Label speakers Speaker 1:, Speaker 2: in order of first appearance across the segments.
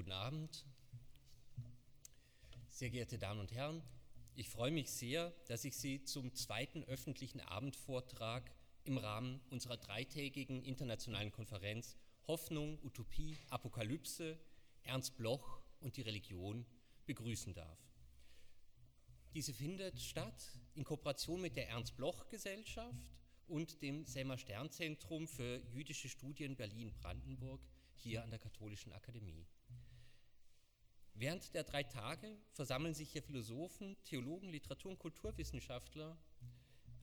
Speaker 1: Guten Abend, sehr geehrte Damen und Herren. Ich freue mich sehr, dass ich Sie zum zweiten öffentlichen Abendvortrag im Rahmen unserer dreitägigen internationalen Konferenz Hoffnung, Utopie, Apokalypse, Ernst Bloch und die Religion begrüßen darf. Diese findet statt in Kooperation mit der Ernst Bloch Gesellschaft und dem Selma Stern Zentrum für jüdische Studien Berlin-Brandenburg hier an der Katholischen Akademie. Während der drei Tage versammeln sich hier Philosophen, Theologen, Literatur- und Kulturwissenschaftler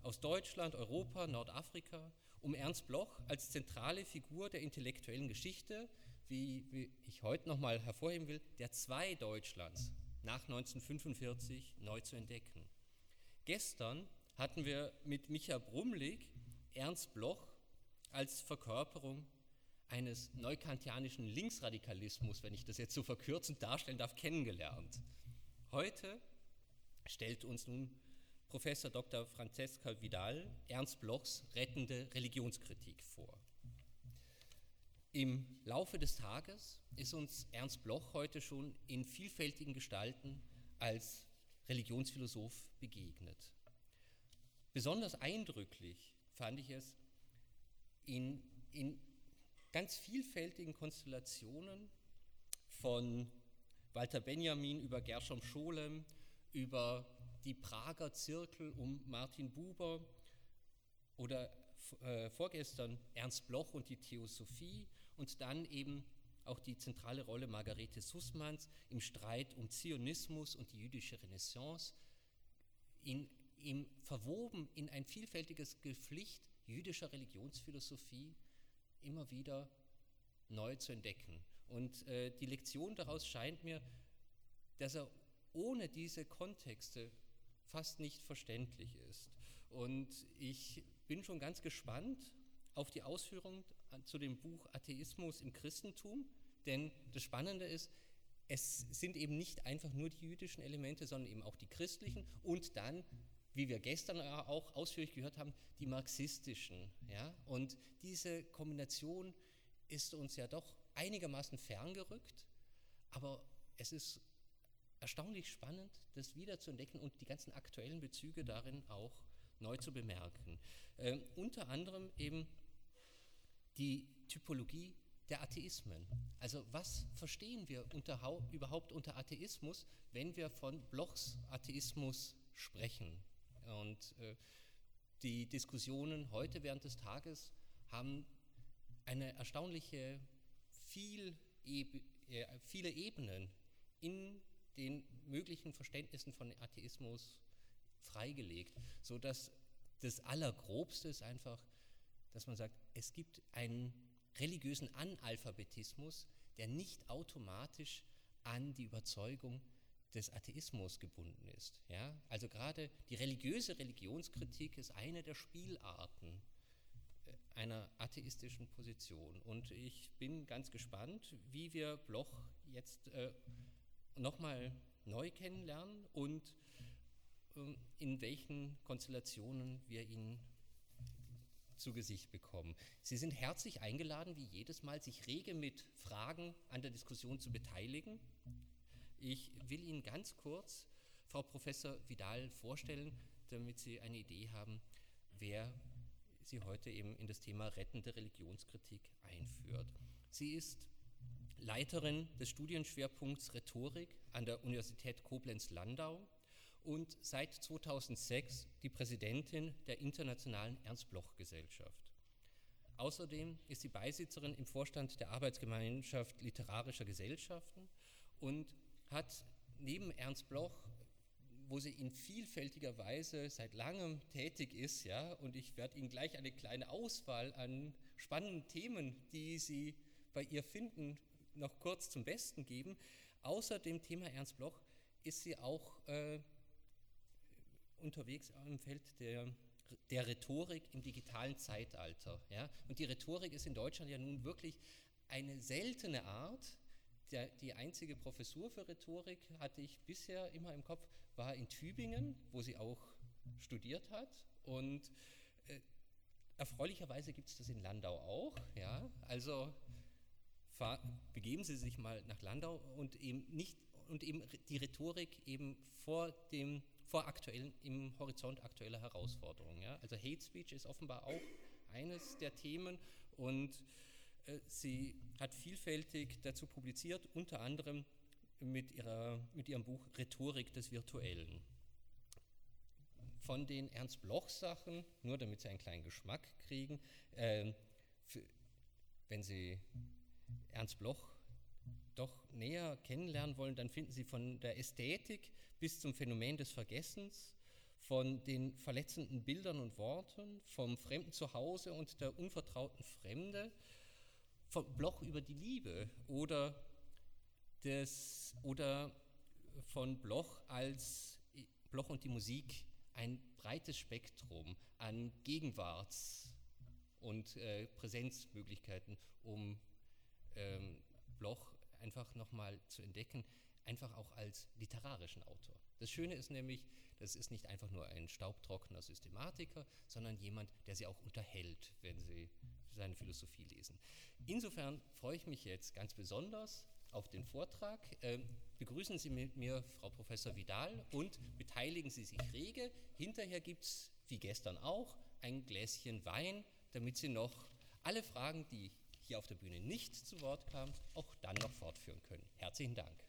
Speaker 1: aus Deutschland, Europa, Nordafrika, um Ernst Bloch als zentrale Figur der intellektuellen Geschichte, wie, wie ich heute nochmal hervorheben will, der zwei Deutschlands nach 1945 neu zu entdecken. Gestern hatten wir mit Micha Brumlik Ernst Bloch als Verkörperung eines neukantianischen Linksradikalismus, wenn ich das jetzt so verkürzend darstellen darf, kennengelernt. Heute stellt uns nun Professor Dr. Francesca Vidal Ernst Blochs rettende Religionskritik vor. Im Laufe des Tages ist uns Ernst Bloch heute schon in vielfältigen Gestalten als Religionsphilosoph begegnet. Besonders eindrücklich fand ich es in, in ganz vielfältigen Konstellationen von Walter Benjamin über Gershom Scholem, über die Prager Zirkel um Martin Buber oder äh, vorgestern Ernst Bloch und die Theosophie und dann eben auch die zentrale Rolle Margarete Sussmanns im Streit um Zionismus und die jüdische Renaissance, in, in, verwoben in ein vielfältiges Geflicht jüdischer Religionsphilosophie, immer wieder neu zu entdecken. Und äh, die Lektion daraus scheint mir, dass er ohne diese Kontexte fast nicht verständlich ist. Und ich bin schon ganz gespannt auf die Ausführungen zu dem Buch Atheismus im Christentum, denn das Spannende ist, es sind eben nicht einfach nur die jüdischen Elemente, sondern eben auch die christlichen und dann, wie wir gestern auch ausführlich gehört haben, die marxistischen. Ja? Und diese Kombination ist uns ja doch einigermaßen ferngerückt, aber es ist erstaunlich spannend, das wieder zu entdecken und die ganzen aktuellen Bezüge darin auch neu zu bemerken. Äh, unter anderem eben die Typologie der Atheismen. Also was verstehen wir unter, überhaupt unter Atheismus, wenn wir von Blochs Atheismus sprechen? Und äh, die Diskussionen heute während des Tages haben eine erstaunliche äh, viele Ebenen in den möglichen Verständnissen von Atheismus freigelegt, sodass das Allergrobste ist einfach, dass man sagt, es gibt einen religiösen Analphabetismus, der nicht automatisch an die Überzeugung des Atheismus gebunden ist. Ja? Also gerade die religiöse Religionskritik ist eine der Spielarten äh, einer atheistischen Position. Und ich bin ganz gespannt, wie wir Bloch jetzt äh, nochmal neu kennenlernen und ähm, in welchen Konstellationen wir ihn zu Gesicht bekommen. Sie sind herzlich eingeladen, wie jedes Mal, sich rege mit Fragen an der Diskussion zu beteiligen. Ich will Ihnen ganz kurz Frau Professor Vidal vorstellen, damit Sie eine Idee haben, wer Sie heute eben in das Thema rettende Religionskritik einführt. Sie ist Leiterin des Studienschwerpunkts Rhetorik an der Universität Koblenz-Landau und seit 2006 die Präsidentin der Internationalen Ernst-Bloch-Gesellschaft. Außerdem ist sie Beisitzerin im Vorstand der Arbeitsgemeinschaft literarischer Gesellschaften und hat neben Ernst Bloch, wo sie in vielfältiger Weise seit langem tätig ist, ja, und ich werde Ihnen gleich eine kleine Auswahl an spannenden Themen, die Sie bei ihr finden, noch kurz zum Besten geben. Außer dem Thema Ernst Bloch ist sie auch äh, unterwegs im Feld der, der Rhetorik im digitalen Zeitalter. Ja? Und die Rhetorik ist in Deutschland ja nun wirklich eine seltene Art. Der, die einzige Professur für Rhetorik hatte ich bisher immer im Kopf, war in Tübingen, wo sie auch studiert hat. Und äh, erfreulicherweise gibt es das in Landau auch. Ja? Also fahr, begeben Sie sich mal nach Landau und eben nicht und eben die Rhetorik eben vor dem vor aktuellen im Horizont aktueller Herausforderungen. Ja? Also Hate Speech ist offenbar auch eines der Themen und sie hat vielfältig dazu publiziert, unter anderem mit, ihrer, mit ihrem Buch Rhetorik des Virtuellen. Von den Ernst Bloch Sachen, nur damit Sie einen kleinen Geschmack kriegen, äh, für, wenn Sie Ernst Bloch doch näher kennenlernen wollen, dann finden Sie von der Ästhetik bis zum Phänomen des Vergessens, von den verletzenden Bildern und Worten, vom fremden Zuhause und der unvertrauten Fremde, von Bloch über die Liebe oder, des, oder von Bloch als Bloch und die Musik ein breites Spektrum an Gegenwarts- und äh, Präsenzmöglichkeiten, um ähm, Bloch einfach nochmal zu entdecken, einfach auch als literarischen Autor. Das Schöne ist nämlich, das ist nicht einfach nur ein staubtrockener Systematiker, sondern jemand, der sie auch unterhält, wenn sie seine Philosophie lesen. Insofern freue ich mich jetzt ganz besonders auf den Vortrag. Ähm, begrüßen Sie mit mir Frau Professor Vidal und beteiligen Sie sich rege. Hinterher gibt es, wie gestern auch, ein Gläschen Wein, damit Sie noch alle Fragen, die hier auf der Bühne nicht zu Wort kamen, auch dann noch fortführen können. Herzlichen Dank.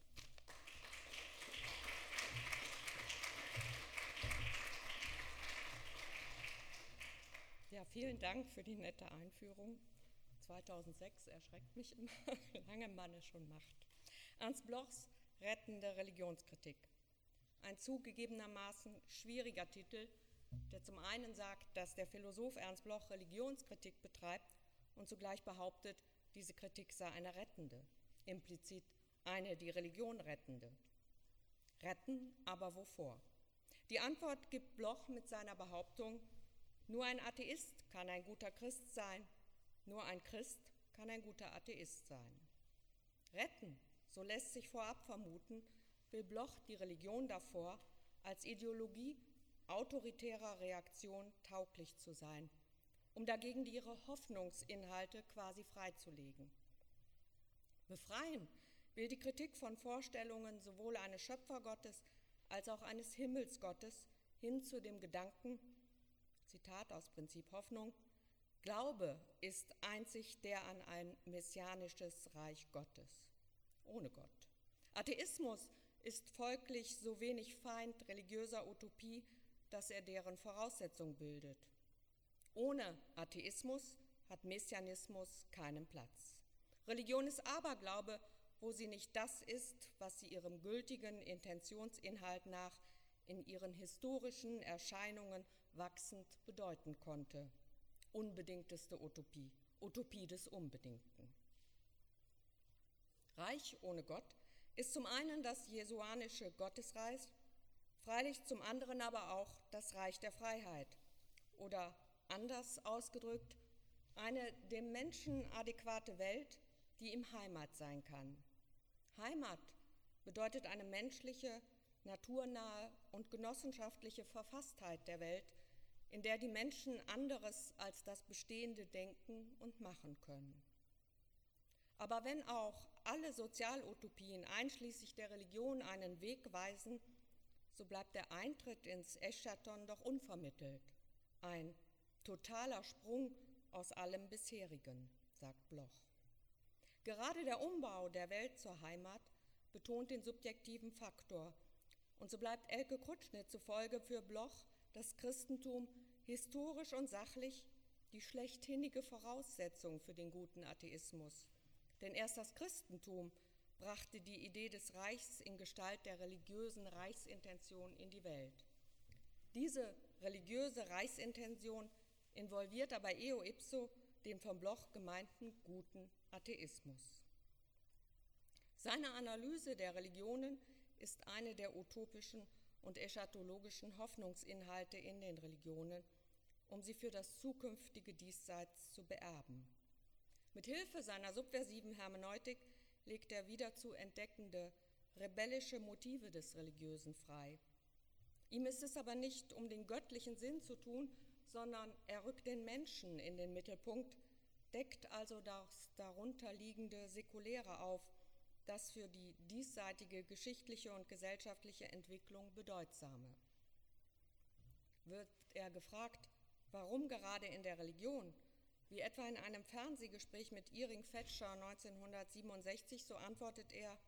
Speaker 2: Ja, vielen Dank für die nette Einführung. 2006 erschreckt mich immer, lange man es schon macht. Ernst Blochs Rettende Religionskritik. Ein zugegebenermaßen schwieriger Titel, der zum einen sagt, dass der Philosoph Ernst Bloch Religionskritik betreibt und zugleich behauptet, diese Kritik sei eine rettende, implizit eine die Religion rettende. Retten, aber wovor? Die Antwort gibt Bloch mit seiner Behauptung, nur ein Atheist kann ein guter Christ sein, nur ein Christ kann ein guter Atheist sein. Retten, so lässt sich vorab vermuten, will Bloch die Religion davor, als Ideologie autoritärer Reaktion tauglich zu sein, um dagegen ihre Hoffnungsinhalte quasi freizulegen. Befreien will die Kritik von Vorstellungen sowohl eines Schöpfergottes als auch eines Himmelsgottes hin zu dem Gedanken, Zitat aus Prinzip Hoffnung, Glaube ist einzig der an ein messianisches Reich Gottes, ohne Gott. Atheismus ist folglich so wenig Feind religiöser Utopie, dass er deren Voraussetzung bildet. Ohne Atheismus hat Messianismus keinen Platz. Religion ist Aberglaube, wo sie nicht das ist, was sie ihrem gültigen Intentionsinhalt nach in ihren historischen Erscheinungen wachsend bedeuten konnte. Unbedingteste Utopie, Utopie des Unbedingten. Reich ohne Gott ist zum einen das jesuanische Gottesreich, freilich zum anderen aber auch das Reich der Freiheit oder anders ausgedrückt eine dem Menschen adäquate Welt, die ihm Heimat sein kann. Heimat bedeutet eine menschliche, naturnahe und genossenschaftliche Verfasstheit der Welt, in der die Menschen anderes als das Bestehende denken und machen können. Aber wenn auch alle Sozialutopien einschließlich der Religion einen Weg weisen, so bleibt der Eintritt ins Eschaton doch unvermittelt, ein totaler Sprung aus allem bisherigen, sagt Bloch. Gerade der Umbau der Welt zur Heimat betont den subjektiven Faktor, und so bleibt Elke Krutschnitt zufolge für Bloch das Christentum historisch und sachlich die schlechthinnige Voraussetzung für den guten Atheismus. Denn erst das Christentum brachte die Idee des Reichs in Gestalt der religiösen Reichsintention in die Welt. Diese religiöse Reichsintention involviert aber eo ipso den vom Bloch gemeinten guten Atheismus. Seine Analyse der Religionen ist eine der utopischen und eschatologischen Hoffnungsinhalte in den Religionen, um sie für das zukünftige Diesseits zu beerben. Mit Hilfe seiner subversiven Hermeneutik legt er wieder zu entdeckende rebellische Motive des Religiösen frei. Ihm ist es aber nicht um den göttlichen Sinn zu tun, sondern er rückt den Menschen in den Mittelpunkt, deckt also das darunterliegende Säkuläre auf, das für die diesseitige geschichtliche und gesellschaftliche Entwicklung bedeutsame. Wird er gefragt, warum gerade in der Religion, wie etwa in einem Fernsehgespräch mit Iring Fetscher 1967, so antwortet er,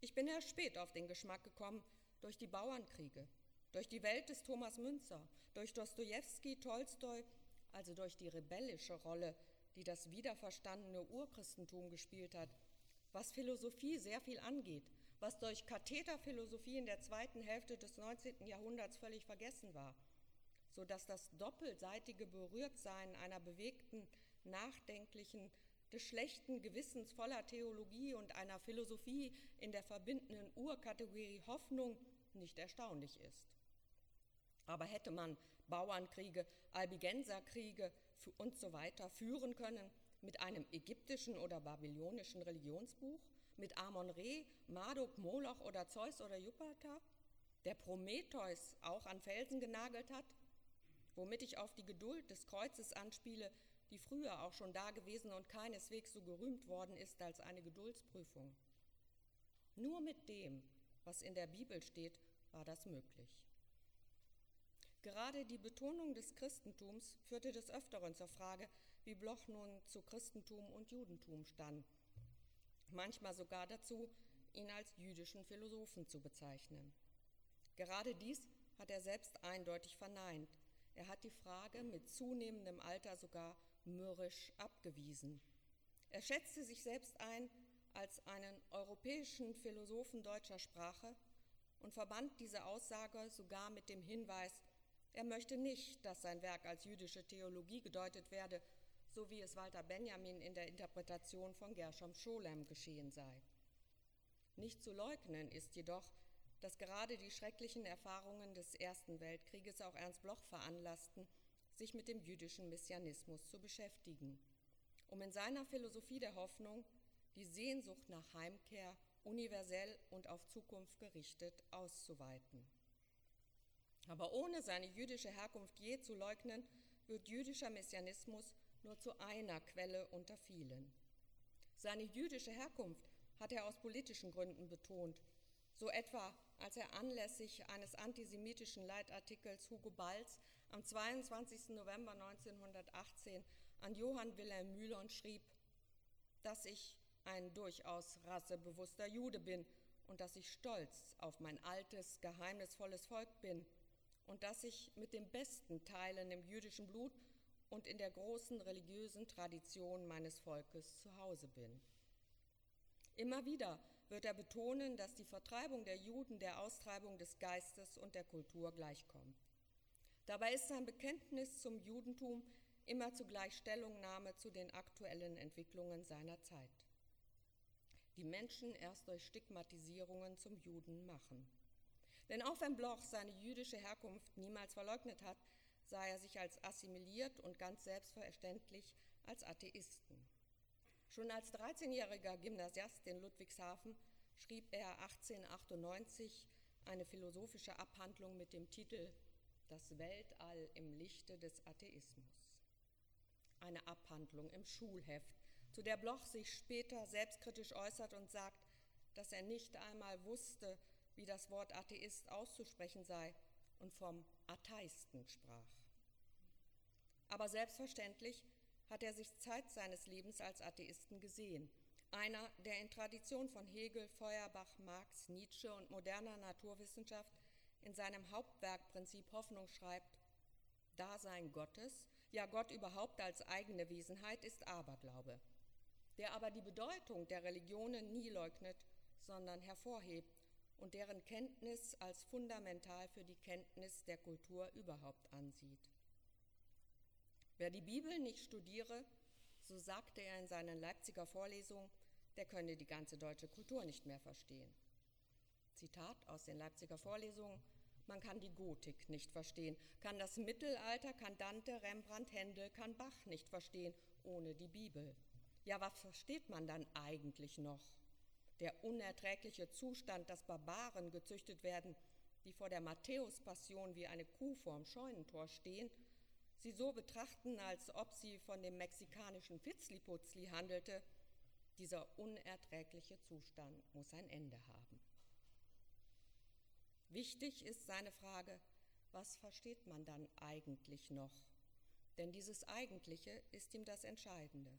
Speaker 2: ich bin erst spät auf den Geschmack gekommen durch die Bauernkriege, durch die Welt des Thomas Münzer, durch Dostoevsky, Tolstoi, also durch die rebellische Rolle, die das wiederverstandene Urchristentum gespielt hat, was Philosophie sehr viel angeht, was durch Katheterphilosophie in der zweiten Hälfte des 19. Jahrhunderts völlig vergessen war, so dass das doppelseitige Berührtsein einer bewegten, nachdenklichen, des schlechten Gewissens voller Theologie und einer Philosophie in der verbindenden Urkategorie Hoffnung nicht erstaunlich ist. Aber hätte man Bauernkriege, Albigenserkriege und so weiter führen können mit einem ägyptischen oder babylonischen Religionsbuch, mit Amon-Re, Marduk, Moloch oder Zeus oder Jupiter, der Prometheus auch an Felsen genagelt hat, womit ich auf die Geduld des Kreuzes anspiele, die früher auch schon da gewesen und keineswegs so gerühmt worden ist als eine Geduldsprüfung. Nur mit dem, was in der Bibel steht, war das möglich. Gerade die Betonung des Christentums führte des Öfteren zur Frage, wie Bloch nun zu Christentum und Judentum stand, manchmal sogar dazu, ihn als jüdischen Philosophen zu bezeichnen. Gerade dies hat er selbst eindeutig verneint. Er hat die Frage mit zunehmendem Alter sogar mürrisch abgewiesen. Er schätzte sich selbst ein als einen europäischen Philosophen deutscher Sprache und verband diese Aussage sogar mit dem Hinweis, er möchte nicht, dass sein Werk als jüdische Theologie gedeutet werde, so wie es Walter Benjamin in der Interpretation von Gershom Scholem geschehen sei. Nicht zu leugnen ist jedoch, dass gerade die schrecklichen Erfahrungen des Ersten Weltkrieges auch Ernst Bloch veranlassten, sich mit dem jüdischen Messianismus zu beschäftigen, um in seiner Philosophie der Hoffnung die Sehnsucht nach Heimkehr universell und auf Zukunft gerichtet auszuweiten. Aber ohne seine jüdische Herkunft je zu leugnen, wird jüdischer Messianismus nur zu einer Quelle unter vielen. Seine jüdische Herkunft hat er aus politischen Gründen betont, so etwa als er anlässlich eines antisemitischen Leitartikels Hugo Balz am 22. November 1918 an Johann Wilhelm Mühlon schrieb, dass ich ein durchaus rassebewusster Jude bin und dass ich stolz auf mein altes, geheimnisvolles Volk bin und dass ich mit dem besten Teilen im jüdischen Blut und in der großen religiösen Tradition meines Volkes zu Hause bin. Immer wieder wird er betonen, dass die Vertreibung der Juden der Austreibung des Geistes und der Kultur gleichkommt. Dabei ist sein Bekenntnis zum Judentum immer zugleich Stellungnahme zu den aktuellen Entwicklungen seiner Zeit. Die Menschen erst durch Stigmatisierungen zum Juden machen. Denn auch wenn Bloch seine jüdische Herkunft niemals verleugnet hat, sah er sich als assimiliert und ganz selbstverständlich als Atheisten. Schon als 13-jähriger Gymnasiast in Ludwigshafen schrieb er 1898 eine philosophische Abhandlung mit dem Titel Das Weltall im Lichte des Atheismus. Eine Abhandlung im Schulheft, zu der Bloch sich später selbstkritisch äußert und sagt, dass er nicht einmal wusste, wie das Wort Atheist auszusprechen sei und vom Atheisten sprach. Aber selbstverständlich hat er sich Zeit seines Lebens als Atheisten gesehen. Einer, der in Tradition von Hegel, Feuerbach, Marx, Nietzsche und moderner Naturwissenschaft in seinem Hauptwerk Prinzip Hoffnung schreibt, Dasein Gottes, ja Gott überhaupt als eigene Wesenheit ist Aberglaube, der aber die Bedeutung der Religionen nie leugnet, sondern hervorhebt und deren Kenntnis als fundamental für die Kenntnis der Kultur überhaupt ansieht. Wer die Bibel nicht studiere, so sagte er in seinen Leipziger Vorlesungen, der könne die ganze deutsche Kultur nicht mehr verstehen. Zitat aus den Leipziger Vorlesungen, man kann die Gotik nicht verstehen, kann das Mittelalter, kann Dante, Rembrandt, Händel, kann Bach nicht verstehen ohne die Bibel. Ja, was versteht man dann eigentlich noch? der unerträgliche Zustand, dass Barbaren gezüchtet werden, die vor der Matthäus-Passion wie eine Kuh vorm Scheunentor stehen, sie so betrachten, als ob sie von dem mexikanischen Fitzliputzli handelte, dieser unerträgliche Zustand muss ein Ende haben. Wichtig ist seine Frage, was versteht man dann eigentlich noch? Denn dieses Eigentliche ist ihm das Entscheidende.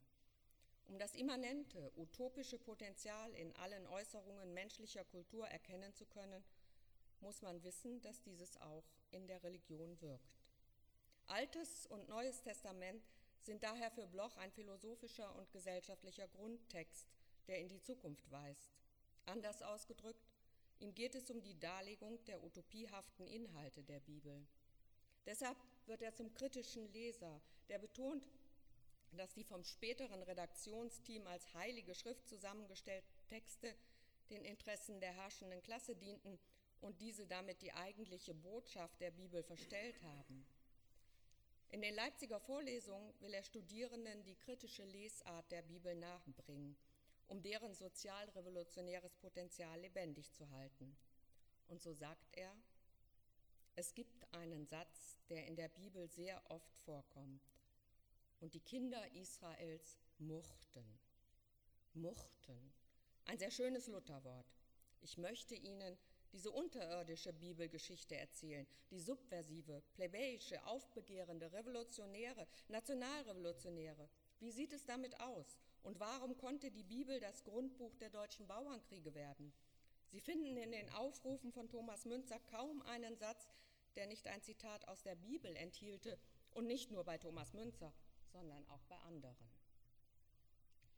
Speaker 2: Um das immanente, utopische Potenzial in allen Äußerungen menschlicher Kultur erkennen zu können, muss man wissen, dass dieses auch in der Religion wirkt. Altes und Neues Testament sind daher für Bloch ein philosophischer und gesellschaftlicher Grundtext, der in die Zukunft weist. Anders ausgedrückt, ihm geht es um die Darlegung der utopiehaften Inhalte der Bibel. Deshalb wird er zum kritischen Leser, der betont, dass die vom späteren Redaktionsteam als heilige Schrift zusammengestellten Texte den Interessen der herrschenden Klasse dienten und diese damit die eigentliche Botschaft der Bibel verstellt haben. In den Leipziger Vorlesungen will er Studierenden die kritische Lesart der Bibel nachbringen, um deren sozialrevolutionäres Potenzial lebendig zu halten. Und so sagt er, es gibt einen Satz, der in der Bibel sehr oft vorkommt. Und die Kinder Israels murrten. Murrten. Ein sehr schönes Lutherwort. Ich möchte Ihnen diese unterirdische Bibelgeschichte erzählen, die subversive, plebejische, aufbegehrende, revolutionäre, nationalrevolutionäre. Wie sieht es damit aus? Und warum konnte die Bibel das Grundbuch der deutschen Bauernkriege werden? Sie finden in den Aufrufen von Thomas Münzer kaum einen Satz, der nicht ein Zitat aus der Bibel enthielte und nicht nur bei Thomas Münzer, sondern auch bei anderen.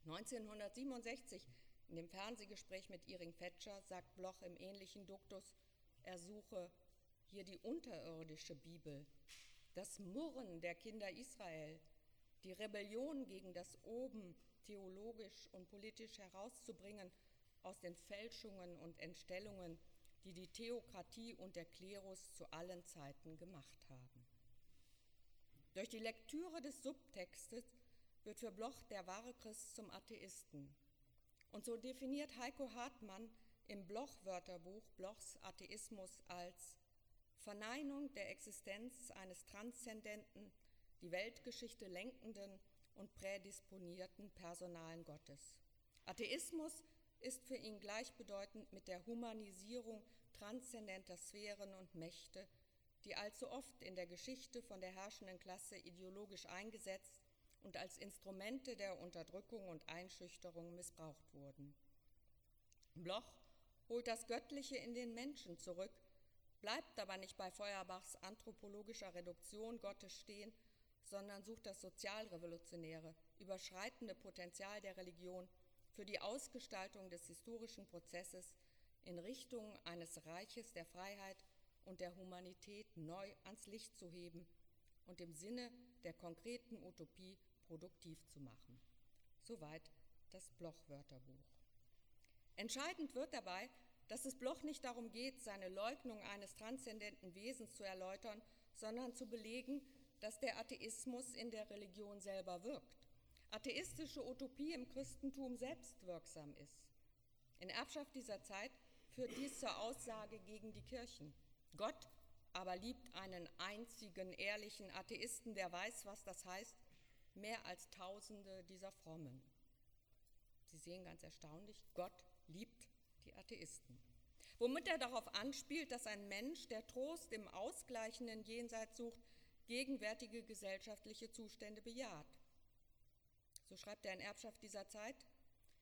Speaker 2: 1967 in dem Fernsehgespräch mit Iring Fetscher sagt Bloch im ähnlichen Duktus, er suche hier die unterirdische Bibel, das Murren der Kinder Israel, die Rebellion gegen das Oben theologisch und politisch herauszubringen aus den Fälschungen und Entstellungen, die die Theokratie und der Klerus zu allen Zeiten gemacht haben. Durch die Lektüre des Subtextes wird für Bloch der wahre Christ zum Atheisten und so definiert Heiko Hartmann im Bloch-Wörterbuch Blochs Atheismus als Verneinung der Existenz eines transzendenten, die Weltgeschichte lenkenden und prädisponierten personalen Gottes. Atheismus ist für ihn gleichbedeutend mit der Humanisierung transzendenter Sphären und Mächte, die allzu oft in der Geschichte von der herrschenden Klasse ideologisch eingesetzt und als Instrumente der Unterdrückung und Einschüchterung missbraucht wurden. Bloch holt das Göttliche in den Menschen zurück, bleibt aber nicht bei Feuerbachs anthropologischer Reduktion Gottes stehen, sondern sucht das sozialrevolutionäre, überschreitende Potenzial der Religion für die Ausgestaltung des historischen Prozesses in Richtung eines Reiches der Freiheit und der Humanität neu ans Licht zu heben und im Sinne der konkreten Utopie produktiv zu machen. Soweit das Bloch-Wörterbuch. Entscheidend wird dabei, dass es Bloch nicht darum geht, seine Leugnung eines transzendenten Wesens zu erläutern, sondern zu belegen, dass der Atheismus in der Religion selber wirkt. Atheistische Utopie im Christentum selbst wirksam ist. In Erbschaft dieser Zeit führt dies zur Aussage gegen die Kirchen. Gott aber liebt einen einzigen ehrlichen Atheisten, der weiß, was das heißt, mehr als Tausende dieser Frommen. Sie sehen ganz erstaunlich, Gott liebt die Atheisten. Womit er darauf anspielt, dass ein Mensch, der Trost im ausgleichenden Jenseits sucht, gegenwärtige gesellschaftliche Zustände bejaht. So schreibt er in Erbschaft dieser Zeit,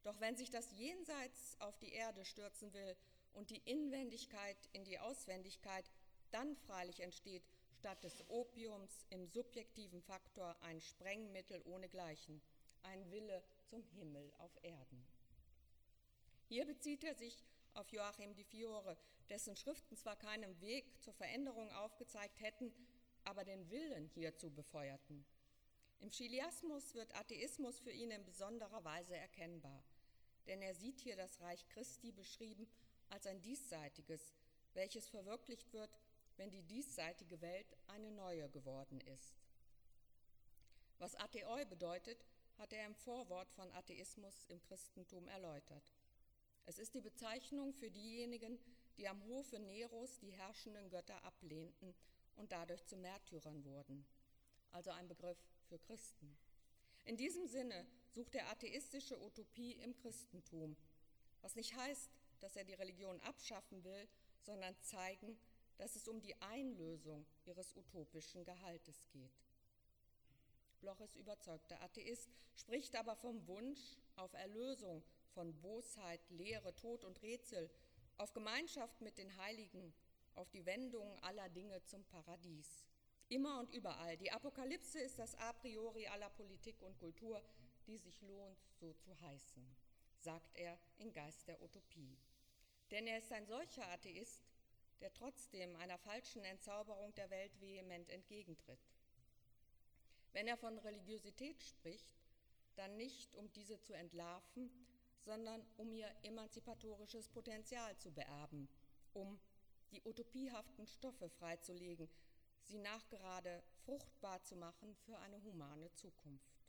Speaker 2: doch wenn sich das Jenseits auf die Erde stürzen will und die Inwendigkeit in die Auswendigkeit, dann freilich entsteht statt des Opiums im subjektiven Faktor ein Sprengmittel ohnegleichen, ein Wille zum Himmel auf Erden. Hier bezieht er sich auf Joachim di Fiore, dessen Schriften zwar keinen Weg zur Veränderung aufgezeigt hätten, aber den Willen hierzu befeuerten. Im Chiliasmus wird Atheismus für ihn in besonderer Weise erkennbar, denn er sieht hier das Reich Christi beschrieben als ein diesseitiges, welches verwirklicht wird wenn die diesseitige Welt eine neue geworden ist. Was Atheoi bedeutet, hat er im Vorwort von Atheismus im Christentum erläutert. Es ist die Bezeichnung für diejenigen, die am Hofe Neros die herrschenden Götter ablehnten und dadurch zu Märtyrern wurden. also ein Begriff für Christen. In diesem Sinne sucht er atheistische Utopie im Christentum, was nicht heißt, dass er die Religion abschaffen will, sondern zeigen, dass es um die Einlösung ihres utopischen Gehaltes geht. Bloch ist überzeugter Atheist, spricht aber vom Wunsch auf Erlösung von Bosheit, Leere, Tod und Rätsel, auf Gemeinschaft mit den Heiligen, auf die Wendung aller Dinge zum Paradies. Immer und überall. Die Apokalypse ist das A priori aller Politik und Kultur, die sich lohnt, so zu heißen, sagt er in Geist der Utopie. Denn er ist ein solcher Atheist, der trotzdem einer falschen Entzauberung der Welt vehement entgegentritt. Wenn er von Religiosität spricht, dann nicht, um diese zu entlarven, sondern um ihr emanzipatorisches Potenzial zu beerben, um die utopiehaften Stoffe freizulegen, sie nachgerade fruchtbar zu machen für eine humane Zukunft.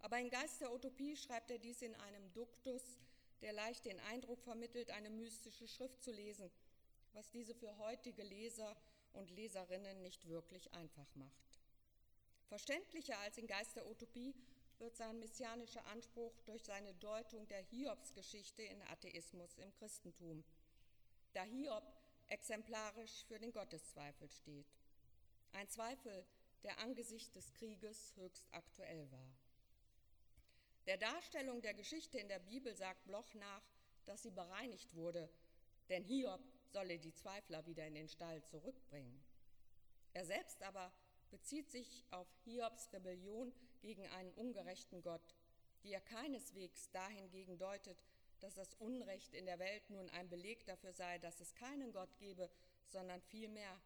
Speaker 2: Aber in Geist der Utopie schreibt er dies in einem Duktus, der leicht den Eindruck vermittelt, eine mystische Schrift zu lesen, was diese für heutige Leser und Leserinnen nicht wirklich einfach macht. Verständlicher als in Geist der Utopie wird sein messianischer Anspruch durch seine Deutung der Hiobsgeschichte in Atheismus im Christentum, da Hiob exemplarisch für den Gotteszweifel steht. Ein Zweifel, der angesichts des Krieges höchst aktuell war. Der Darstellung der Geschichte in der Bibel sagt Bloch nach, dass sie bereinigt wurde, denn Hiob solle die Zweifler wieder in den Stall zurückbringen. Er selbst aber bezieht sich auf Hiobs Rebellion gegen einen ungerechten Gott, die er keineswegs dahingegen deutet, dass das Unrecht in der Welt nun ein Beleg dafür sei, dass es keinen Gott gebe, sondern vielmehr,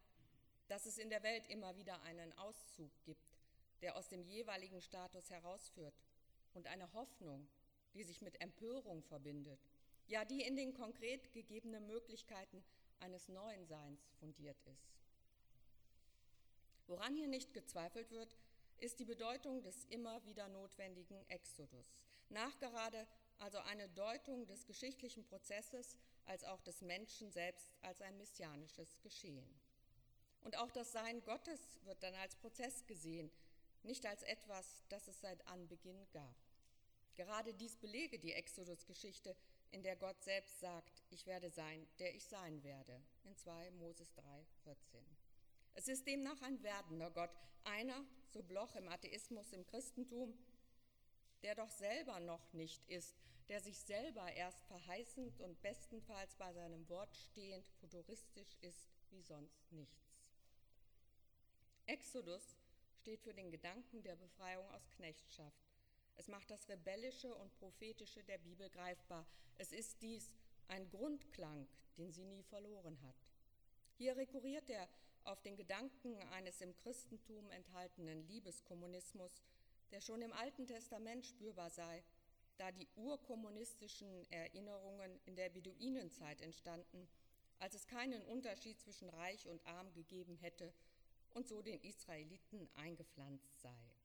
Speaker 2: dass es in der Welt immer wieder einen Auszug gibt, der aus dem jeweiligen Status herausführt und eine Hoffnung, die sich mit Empörung verbindet, ja die in den konkret gegebenen Möglichkeiten eines neuen Seins fundiert ist. Woran hier nicht gezweifelt wird, ist die Bedeutung des immer wieder notwendigen Exodus. Nachgerade also eine Deutung des geschichtlichen Prozesses als auch des Menschen selbst als ein messianisches Geschehen. Und auch das Sein Gottes wird dann als Prozess gesehen, nicht als etwas, das es seit Anbeginn gab. Gerade dies belege die Exodus-Geschichte, in der Gott selbst sagt, ich werde sein, der ich sein werde, in 2 Moses 3, 14. Es ist demnach ein werdender Gott, einer, so Bloch im Atheismus, im Christentum, der doch selber noch nicht ist, der sich selber erst verheißend und bestenfalls bei seinem Wort stehend futuristisch ist wie sonst nichts. Exodus steht für den Gedanken der Befreiung aus Knechtschaft. Es macht das Rebellische und Prophetische der Bibel greifbar. Es ist dies ein Grundklang, den sie nie verloren hat. Hier rekurriert er auf den Gedanken eines im Christentum enthaltenen Liebeskommunismus, der schon im Alten Testament spürbar sei, da die urkommunistischen Erinnerungen in der Beduinenzeit entstanden, als es keinen Unterschied zwischen reich und arm gegeben hätte und so den Israeliten eingepflanzt sei.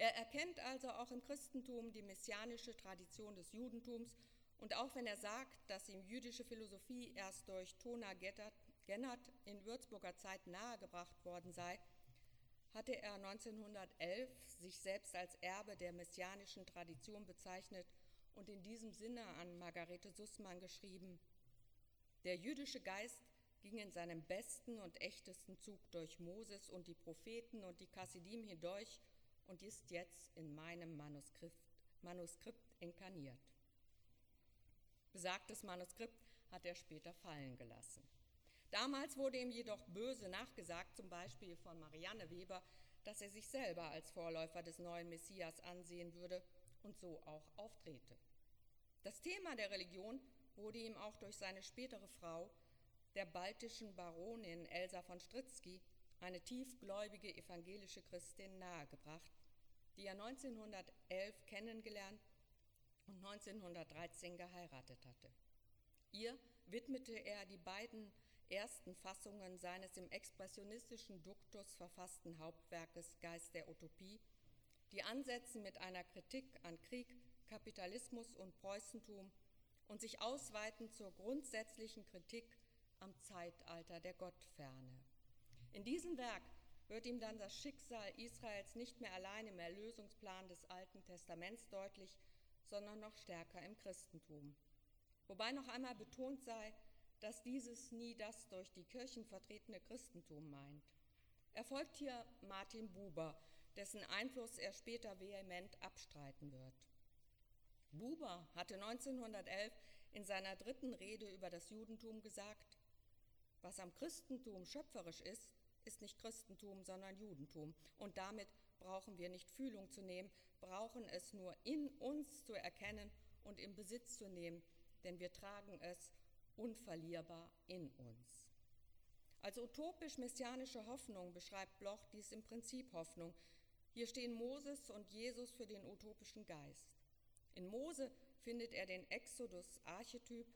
Speaker 2: Er erkennt also auch im Christentum die messianische Tradition des Judentums und auch wenn er sagt, dass ihm jüdische Philosophie erst durch Tona Gennert in Würzburger Zeit nahegebracht worden sei, hatte er 1911 sich selbst als Erbe der messianischen Tradition bezeichnet und in diesem Sinne an Margarete Sussmann geschrieben, der jüdische Geist ging in seinem besten und echtesten Zug durch Moses und die Propheten und die Chassidim hindurch und ist jetzt in meinem Manuskript, Manuskript inkarniert. Besagtes Manuskript hat er später fallen gelassen. Damals wurde ihm jedoch böse nachgesagt, zum Beispiel von Marianne Weber, dass er sich selber als Vorläufer des neuen Messias ansehen würde und so auch auftrete. Das Thema der Religion wurde ihm auch durch seine spätere Frau, der baltischen Baronin Elsa von Stritzky, eine tiefgläubige evangelische Christin, nahegebracht, die er 1911 kennengelernt und 1913 geheiratet hatte. Ihr widmete er die beiden ersten Fassungen seines im expressionistischen Duktus verfassten Hauptwerkes Geist der Utopie, die ansetzen mit einer Kritik an Krieg, Kapitalismus und Preußentum und sich ausweiten zur grundsätzlichen Kritik am Zeitalter der Gottferne. In diesem Werk wird ihm dann das Schicksal Israels nicht mehr allein im Erlösungsplan des Alten Testaments deutlich, sondern noch stärker im Christentum. Wobei noch einmal betont sei, dass dieses nie das durch die Kirchen vertretene Christentum meint. Er folgt hier Martin Buber, dessen Einfluss er später vehement abstreiten wird. Buber hatte 1911 in seiner dritten Rede über das Judentum gesagt, was am Christentum schöpferisch ist, ist nicht Christentum, sondern Judentum. Und damit brauchen wir nicht Fühlung zu nehmen, brauchen es nur in uns zu erkennen und in Besitz zu nehmen, denn wir tragen es unverlierbar in uns. Als utopisch-messianische Hoffnung beschreibt Bloch dies im Prinzip Hoffnung. Hier stehen Moses und Jesus für den utopischen Geist. In Mose findet er den Exodus-Archetyp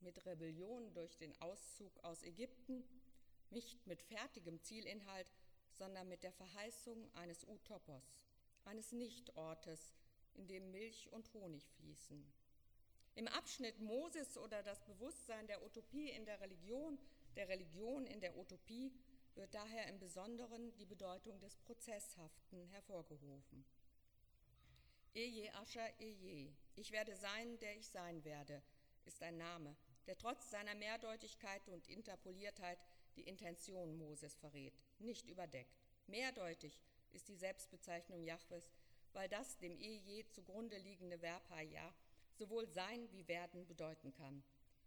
Speaker 2: mit Rebellion durch den Auszug aus Ägypten, nicht mit fertigem Zielinhalt, sondern mit der Verheißung eines Utopos, eines Nichtortes, in dem Milch und Honig fließen. Im Abschnitt Moses oder das Bewusstsein der Utopie in der Religion, der Religion in der Utopie, wird daher im Besonderen die Bedeutung des Prozesshaften hervorgehoben. Eje Ascher Eje, ich werde sein, der ich sein werde, ist ein Name, der trotz seiner Mehrdeutigkeit und Interpoliertheit die Intention Moses verrät, nicht überdeckt. Mehrdeutig ist die Selbstbezeichnung Jahwes, weil das dem Eje zugrunde liegende Verb Haya sowohl sein wie werden bedeuten kann.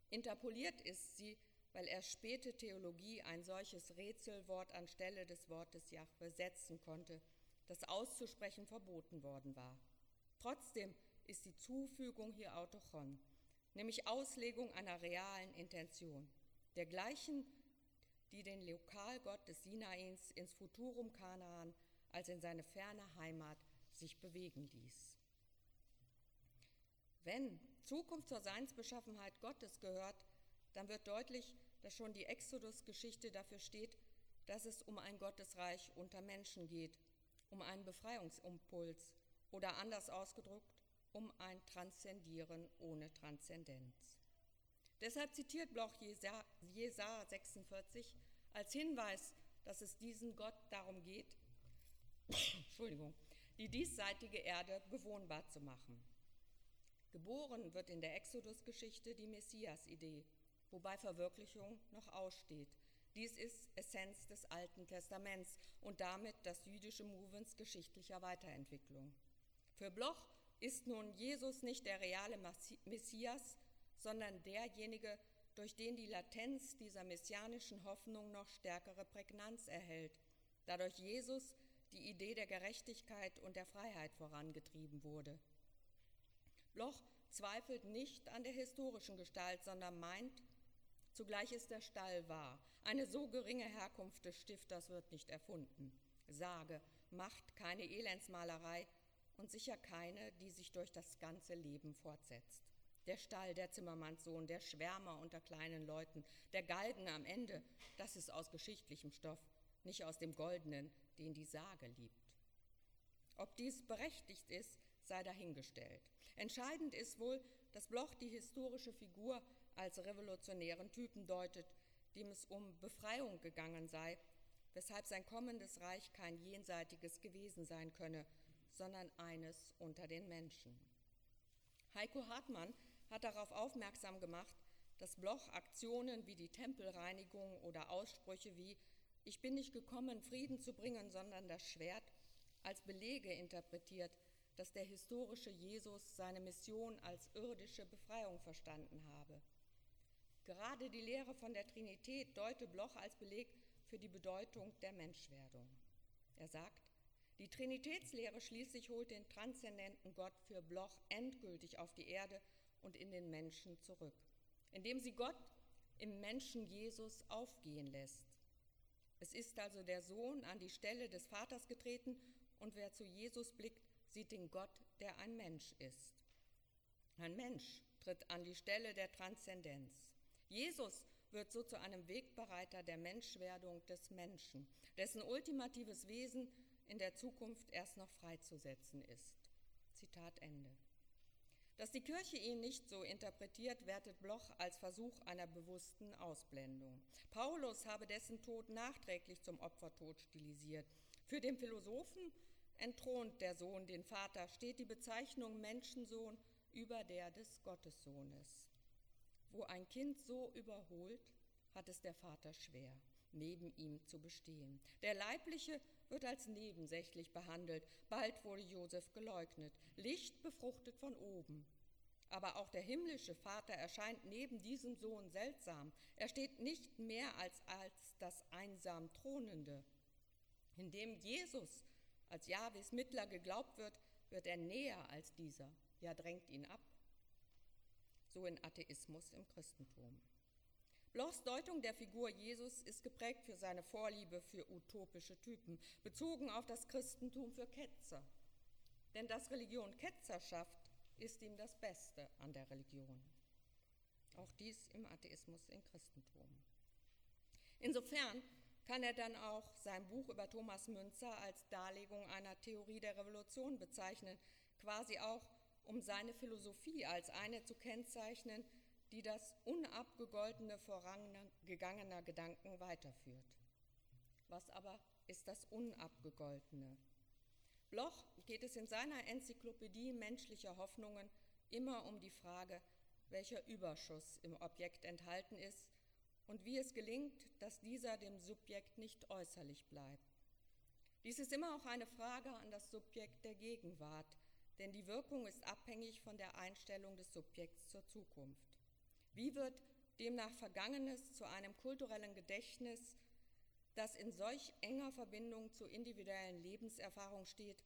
Speaker 2: Interpoliert ist sie, weil er späte Theologie ein solches Rätselwort anstelle des Wortes Jahwe setzen konnte, das auszusprechen verboten worden war. Trotzdem ist die Zufügung hier autochon, nämlich Auslegung einer realen Intention, der gleichen, die den Lokalgott des Sinains ins Futurum Kanaan als in seine ferne Heimat sich bewegen ließ. Wenn Zukunft zur Seinsbeschaffenheit Gottes gehört, dann wird deutlich, dass schon die Exodus-Geschichte dafür steht, dass es um ein Gottesreich unter Menschen geht, um einen Befreiungsimpuls oder anders ausgedrückt, um ein Transzendieren ohne Transzendenz. Deshalb zitiert Bloch Jesaja 46 als Hinweis, dass es diesen Gott darum geht, Entschuldigung, die diesseitige Erde bewohnbar zu machen. Geboren wird in der Exodus-Geschichte die Messias-Idee, wobei Verwirklichung noch aussteht. Dies ist Essenz des Alten Testaments und damit das jüdische Movens geschichtlicher Weiterentwicklung. Für Bloch ist nun Jesus nicht der reale Messias, sondern derjenige, durch den die Latenz dieser messianischen Hoffnung noch stärkere Prägnanz erhält, dadurch Jesus die Idee der Gerechtigkeit und der Freiheit vorangetrieben wurde. Bloch zweifelt nicht an der historischen Gestalt, sondern meint, zugleich ist der Stall wahr. Eine so geringe Herkunft des Stifters wird nicht erfunden. Sage, macht keine Elendsmalerei und sicher keine, die sich durch das ganze Leben fortsetzt. Der Stall, der Zimmermannssohn, der Schwärmer unter kleinen Leuten, der Galgen am Ende, das ist aus geschichtlichem Stoff, nicht aus dem Goldenen, den die Sage liebt. Ob dies berechtigt ist, sei dahingestellt. Entscheidend ist wohl, dass Bloch die historische Figur als revolutionären Typen deutet, dem es um Befreiung gegangen sei, weshalb sein kommendes Reich kein jenseitiges gewesen sein könne, sondern eines unter den Menschen. Heiko Hartmann hat darauf aufmerksam gemacht, dass Bloch Aktionen wie die Tempelreinigung oder Aussprüche wie Ich bin nicht gekommen, Frieden zu bringen, sondern das Schwert als Belege interpretiert, dass der historische Jesus seine Mission als irdische Befreiung verstanden habe. Gerade die Lehre von der Trinität deute Bloch als Beleg für die Bedeutung der Menschwerdung. Er sagt, die Trinitätslehre schließlich holt den transzendenten Gott für Bloch endgültig auf die Erde und in den Menschen zurück, indem sie Gott im Menschen Jesus aufgehen lässt. Es ist also der Sohn an die Stelle des Vaters getreten und wer zu Jesus blickt, sieht den Gott, der ein Mensch ist. Ein Mensch tritt an die Stelle der Transzendenz. Jesus wird so zu einem Wegbereiter der Menschwerdung des Menschen, dessen ultimatives Wesen in der Zukunft erst noch freizusetzen ist. Zitat Ende. Dass die Kirche ihn nicht so interpretiert, wertet Bloch als Versuch einer bewussten Ausblendung. Paulus habe dessen Tod nachträglich zum Opfertod stilisiert. Für den Philosophen entthront der Sohn den Vater, steht die Bezeichnung Menschensohn über der des Gottessohnes. Wo ein Kind so überholt, hat es der Vater schwer, neben ihm zu bestehen. Der Leibliche wird als nebensächlich behandelt. Bald wurde Josef geleugnet. Licht befruchtet von oben. Aber auch der himmlische Vater erscheint neben diesem Sohn seltsam. Er steht nicht mehr als, als das einsam Thronende. Indem Jesus als Jahwes Mittler geglaubt wird, wird er näher als dieser, ja drängt ihn ab. So in Atheismus im Christentum. Blochs Deutung der Figur Jesus ist geprägt für seine Vorliebe für utopische Typen, bezogen auf das Christentum für Ketzer. Denn dass Religion Ketzer schafft, ist ihm das Beste an der Religion. Auch dies im Atheismus im Christentum. Insofern kann er dann auch sein Buch über Thomas Münzer als Darlegung einer Theorie der Revolution bezeichnen, quasi auch um seine Philosophie als eine zu kennzeichnen, die das unabgegoltene vorangegangener Gedanken weiterführt. Was aber ist das Unabgegoltene? Bloch geht es in seiner Enzyklopädie menschlicher Hoffnungen immer um die Frage, welcher Überschuss im Objekt enthalten ist und wie es gelingt, dass dieser dem Subjekt nicht äußerlich bleibt. Dies ist immer auch eine Frage an das Subjekt der Gegenwart, denn die Wirkung ist abhängig von der Einstellung des Subjekts zur Zukunft. Wie wird demnach Vergangenes zu einem kulturellen Gedächtnis, das in solch enger Verbindung zur individuellen Lebenserfahrung steht,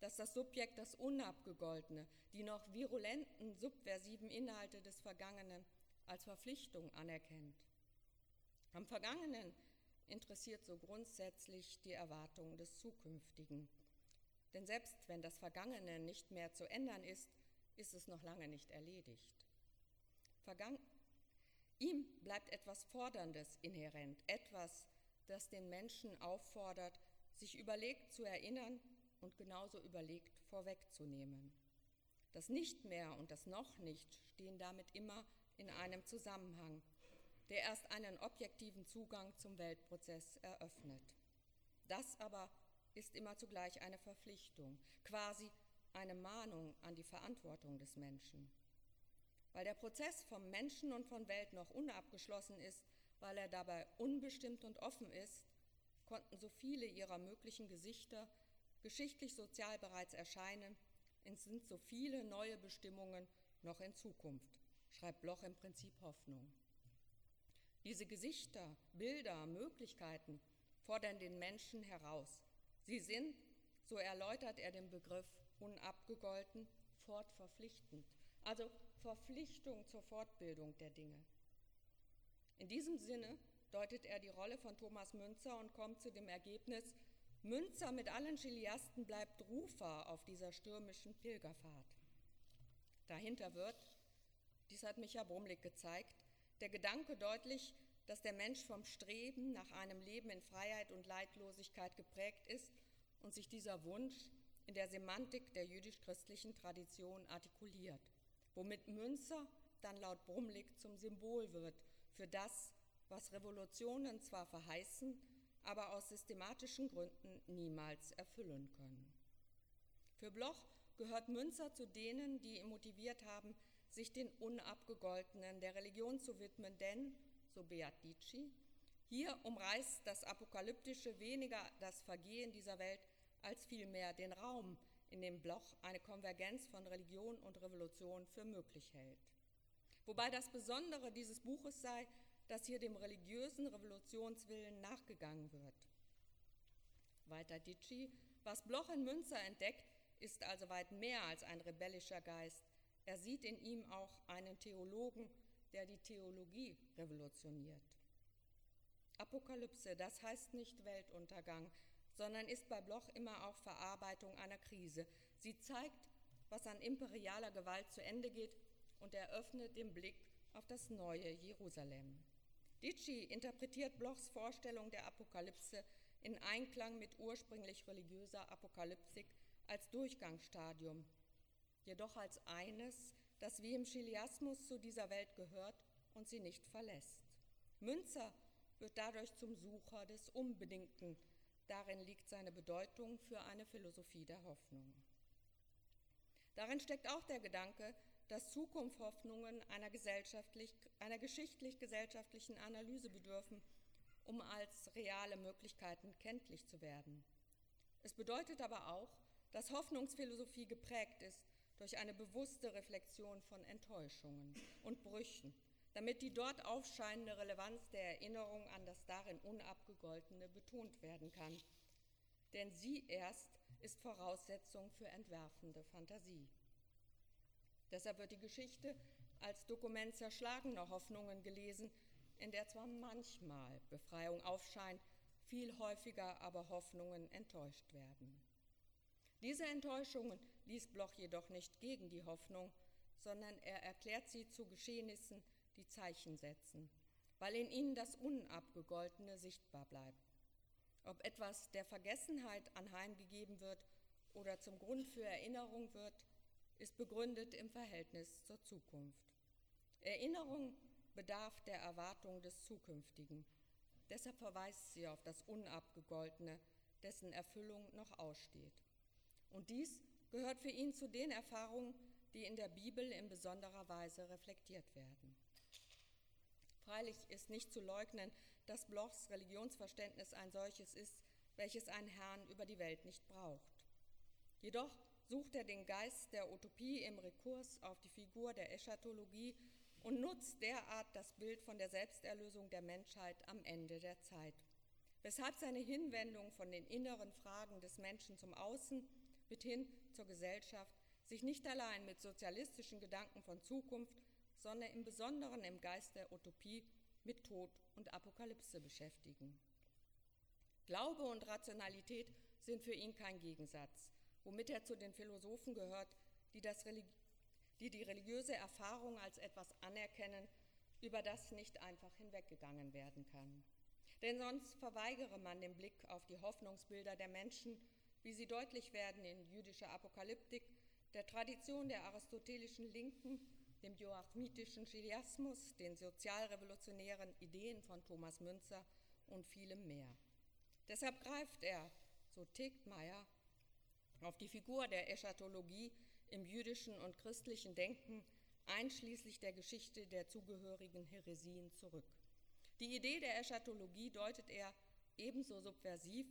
Speaker 2: dass das Subjekt das Unabgegoltene, die noch virulenten, subversiven Inhalte des Vergangenen als Verpflichtung anerkennt. Am Vergangenen interessiert so grundsätzlich die Erwartung des Zukünftigen. Denn selbst wenn das Vergangene nicht mehr zu ändern ist, ist es noch lange nicht erledigt. Vergang Ihm bleibt etwas Forderndes inhärent, etwas, das den Menschen auffordert, sich überlegt zu erinnern und genauso überlegt vorwegzunehmen. Das Nicht mehr und das Noch nicht stehen damit immer in einem Zusammenhang, der erst einen objektiven Zugang zum Weltprozess eröffnet. Das aber ist immer zugleich eine Verpflichtung, quasi eine Mahnung an die Verantwortung des Menschen. Weil der Prozess vom Menschen und von Welt noch unabgeschlossen ist, weil er dabei unbestimmt und offen ist, konnten so viele ihrer möglichen Gesichter geschichtlich-sozial bereits erscheinen, es sind so viele neue Bestimmungen noch in Zukunft, schreibt Bloch im Prinzip Hoffnung. Diese Gesichter, Bilder, Möglichkeiten fordern den Menschen heraus. Sie sind, so erläutert er den Begriff unabgegolten, fortverpflichtend, also Verpflichtung zur Fortbildung der Dinge. In diesem Sinne deutet er die Rolle von Thomas Münzer und kommt zu dem Ergebnis, Münzer mit allen Chiliasten bleibt Rufer auf dieser stürmischen Pilgerfahrt. Dahinter wird, dies hat Micha Brumlik gezeigt, der Gedanke deutlich, dass der Mensch vom Streben nach einem Leben in Freiheit und Leidlosigkeit geprägt ist und sich dieser Wunsch in der Semantik der jüdisch-christlichen Tradition artikuliert womit Münzer dann laut Brumlik zum Symbol wird für das, was Revolutionen zwar verheißen, aber aus systematischen Gründen niemals erfüllen können. Für Bloch gehört Münzer zu denen, die ihn motiviert haben, sich den Unabgegoltenen der Religion zu widmen, denn, so Beat Dici, hier umreißt das Apokalyptische weniger das Vergehen dieser Welt als vielmehr den Raum, in dem Bloch eine Konvergenz von Religion und Revolution für möglich hält. Wobei das Besondere dieses Buches sei, dass hier dem religiösen Revolutionswillen nachgegangen wird. Weiter Dici, was Bloch in Münzer entdeckt, ist also weit mehr als ein rebellischer Geist. Er sieht in ihm auch einen Theologen, der die Theologie revolutioniert. Apokalypse, das heißt nicht Weltuntergang, sondern ist bei Bloch immer auch Verarbeitung einer Krise. Sie zeigt, was an imperialer Gewalt zu Ende geht und eröffnet den Blick auf das neue Jerusalem. Dici interpretiert Blochs Vorstellung der Apokalypse in Einklang mit ursprünglich religiöser Apokalyptik als Durchgangsstadium, jedoch als eines, das wie im Chiliasmus zu dieser Welt gehört und sie nicht verlässt. Münzer wird dadurch zum Sucher des Unbedingten. Darin liegt seine Bedeutung für eine Philosophie der Hoffnung. Darin steckt auch der Gedanke, dass Zukunftshoffnungen einer, gesellschaftlich, einer geschichtlich-gesellschaftlichen Analyse bedürfen, um als reale Möglichkeiten kenntlich zu werden. Es bedeutet aber auch, dass Hoffnungsphilosophie geprägt ist durch eine bewusste Reflexion von Enttäuschungen und Brüchen, damit die dort aufscheinende Relevanz der Erinnerung an das darin Unabgegoltene betont werden kann. Denn sie erst ist Voraussetzung für entwerfende Fantasie. Deshalb wird die Geschichte als Dokument zerschlagener Hoffnungen gelesen, in der zwar manchmal Befreiung aufscheint, viel häufiger aber Hoffnungen enttäuscht werden. Diese Enttäuschungen ließ Bloch jedoch nicht gegen die Hoffnung, sondern er erklärt sie zu Geschehnissen, die Zeichen setzen, weil in ihnen das Unabgegoltene sichtbar bleibt. Ob etwas der Vergessenheit anheimgegeben wird oder zum Grund für Erinnerung wird, ist begründet im Verhältnis zur Zukunft. Erinnerung bedarf der Erwartung des Zukünftigen. Deshalb verweist sie auf das Unabgegoltene, dessen Erfüllung noch aussteht. Und dies gehört für ihn zu den Erfahrungen, die in der Bibel in besonderer Weise reflektiert werden. Freilich ist nicht zu leugnen, dass Blochs Religionsverständnis ein solches ist, welches einen Herrn über die Welt nicht braucht. Jedoch sucht er den Geist der Utopie im Rekurs auf die Figur der Eschatologie und nutzt derart das Bild von der Selbsterlösung der Menschheit am Ende der Zeit, weshalb seine Hinwendung von den inneren Fragen des Menschen zum Außen mit hin zur Gesellschaft sich nicht allein mit sozialistischen Gedanken von Zukunft, sondern im Besonderen im Geist der Utopie mit Tod und Apokalypse beschäftigen. Glaube und Rationalität sind für ihn kein Gegensatz, womit er zu den Philosophen gehört, die, die, die religiöse Erfahrung als etwas anerkennen, über das nicht einfach hinweggegangen werden kann. Denn sonst verweigere man den Blick auf die Hoffnungsbilder der Menschen, wie sie deutlich werden in jüdischer Apokalyptik, der Tradition der aristotelischen Linken, dem joachmitischen Chiliasmus, den sozialrevolutionären Ideen von Thomas Münzer und vielem mehr. Deshalb greift er, so Tegtmeier, auf die Figur der Eschatologie im jüdischen und christlichen Denken einschließlich der Geschichte der zugehörigen Heresien zurück. Die Idee der Eschatologie deutet er ebenso subversiv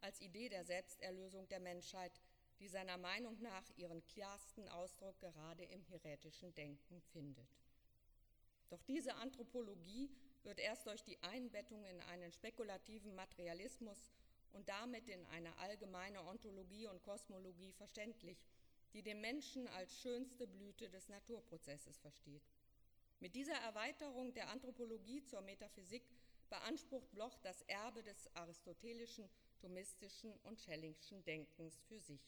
Speaker 2: als Idee der Selbsterlösung der Menschheit, die seiner Meinung nach ihren klarsten Ausdruck gerade im heretischen Denken findet. Doch diese Anthropologie wird erst durch die Einbettung in einen spekulativen Materialismus und damit in eine allgemeine Ontologie und Kosmologie verständlich, die den Menschen als schönste Blüte des Naturprozesses versteht. Mit dieser Erweiterung der Anthropologie zur Metaphysik beansprucht Bloch das Erbe des aristotelischen, thomistischen und schellingschen Denkens für sich.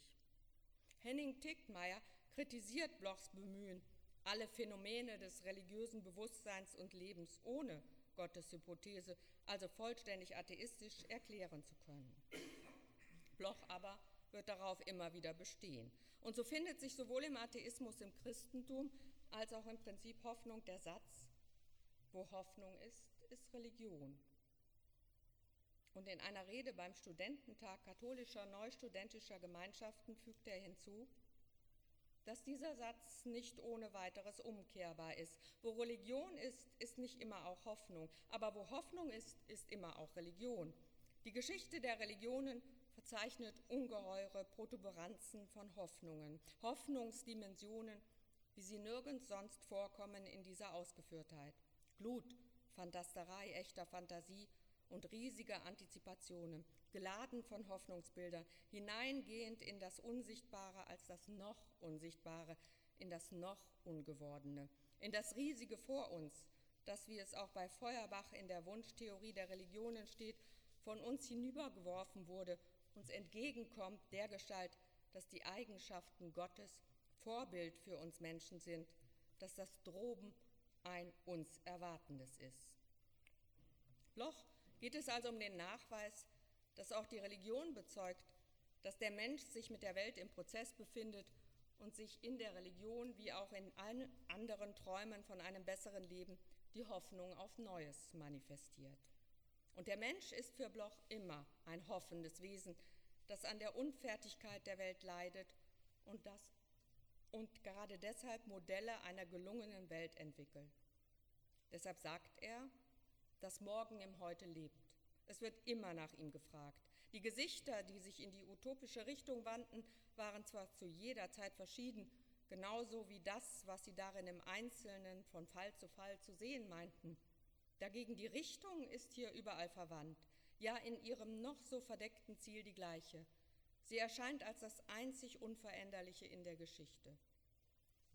Speaker 2: Henning Tickmeier kritisiert Blochs Bemühen, alle Phänomene des religiösen Bewusstseins und Lebens ohne Gotteshypothese, also vollständig atheistisch, erklären zu können. Bloch aber wird darauf immer wieder bestehen. Und so findet sich sowohl im Atheismus im Christentum als auch im Prinzip Hoffnung der Satz, wo Hoffnung ist, ist Religion. Und in einer Rede beim Studententag katholischer neustudentischer Gemeinschaften fügt er hinzu, dass dieser Satz nicht ohne weiteres umkehrbar ist. Wo Religion ist, ist nicht immer auch Hoffnung, aber wo Hoffnung ist, ist immer auch Religion. Die Geschichte der Religionen verzeichnet ungeheure Protuberanzen von Hoffnungen, Hoffnungsdimensionen, wie sie nirgends sonst vorkommen in dieser Ausgeführtheit. Glut, Fantasterei echter Fantasie und riesige Antizipationen, geladen von Hoffnungsbildern, hineingehend in das Unsichtbare als das noch Unsichtbare, in das noch Ungewordene, in das riesige vor uns, das, wie es auch bei Feuerbach in der Wunschtheorie der Religionen steht, von uns hinübergeworfen wurde, uns entgegenkommt, der Gestalt, dass die Eigenschaften Gottes Vorbild für uns Menschen sind, dass das Droben ein uns Erwartendes ist. Bloch geht es also um den Nachweis, dass auch die Religion bezeugt, dass der Mensch sich mit der Welt im Prozess befindet und sich in der Religion wie auch in allen anderen Träumen von einem besseren Leben die Hoffnung auf Neues manifestiert. Und der Mensch ist für Bloch immer ein hoffendes Wesen, das an der Unfertigkeit der Welt leidet und, das, und gerade deshalb Modelle einer gelungenen Welt entwickelt. Deshalb sagt er, dass morgen im Heute lebt. Es wird immer nach ihm gefragt. Die Gesichter, die sich in die utopische Richtung wandten, waren zwar zu jeder Zeit verschieden, genauso wie das, was sie darin im Einzelnen von Fall zu Fall zu sehen meinten. Dagegen die Richtung ist hier überall verwandt, ja in ihrem noch so verdeckten Ziel die gleiche. Sie erscheint als das einzig Unveränderliche in der Geschichte.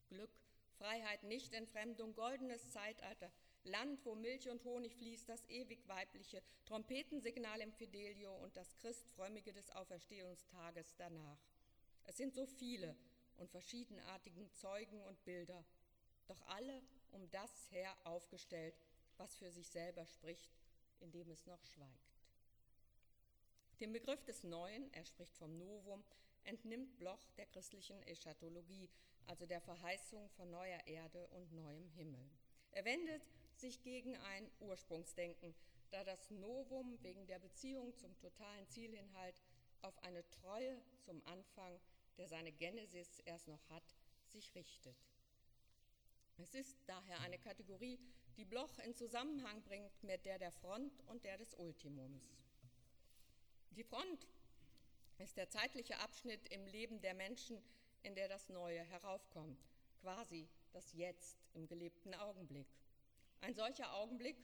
Speaker 2: Glück, Freiheit, Nichtentfremdung, goldenes Zeitalter, Land, wo Milch und Honig fließt, das ewig weibliche, Trompetensignal im Fidelio und das Christfrömmige des Auferstehungstages danach. Es sind so viele und verschiedenartigen Zeugen und Bilder, doch alle um das her aufgestellt, was für sich selber spricht, indem es noch schweigt. Den Begriff des Neuen, er spricht vom Novum, entnimmt Bloch der christlichen Eschatologie, also der Verheißung von neuer Erde und neuem Himmel. Er wendet sich gegen ein Ursprungsdenken, da das Novum wegen der Beziehung zum totalen Zielinhalt auf eine Treue zum Anfang, der seine Genesis erst noch hat, sich richtet. Es ist daher eine Kategorie, die Bloch in Zusammenhang bringt mit der der Front und der des Ultimums. Die Front ist der zeitliche Abschnitt im Leben der Menschen, in der das Neue heraufkommt, quasi das Jetzt im gelebten Augenblick. Ein solcher Augenblick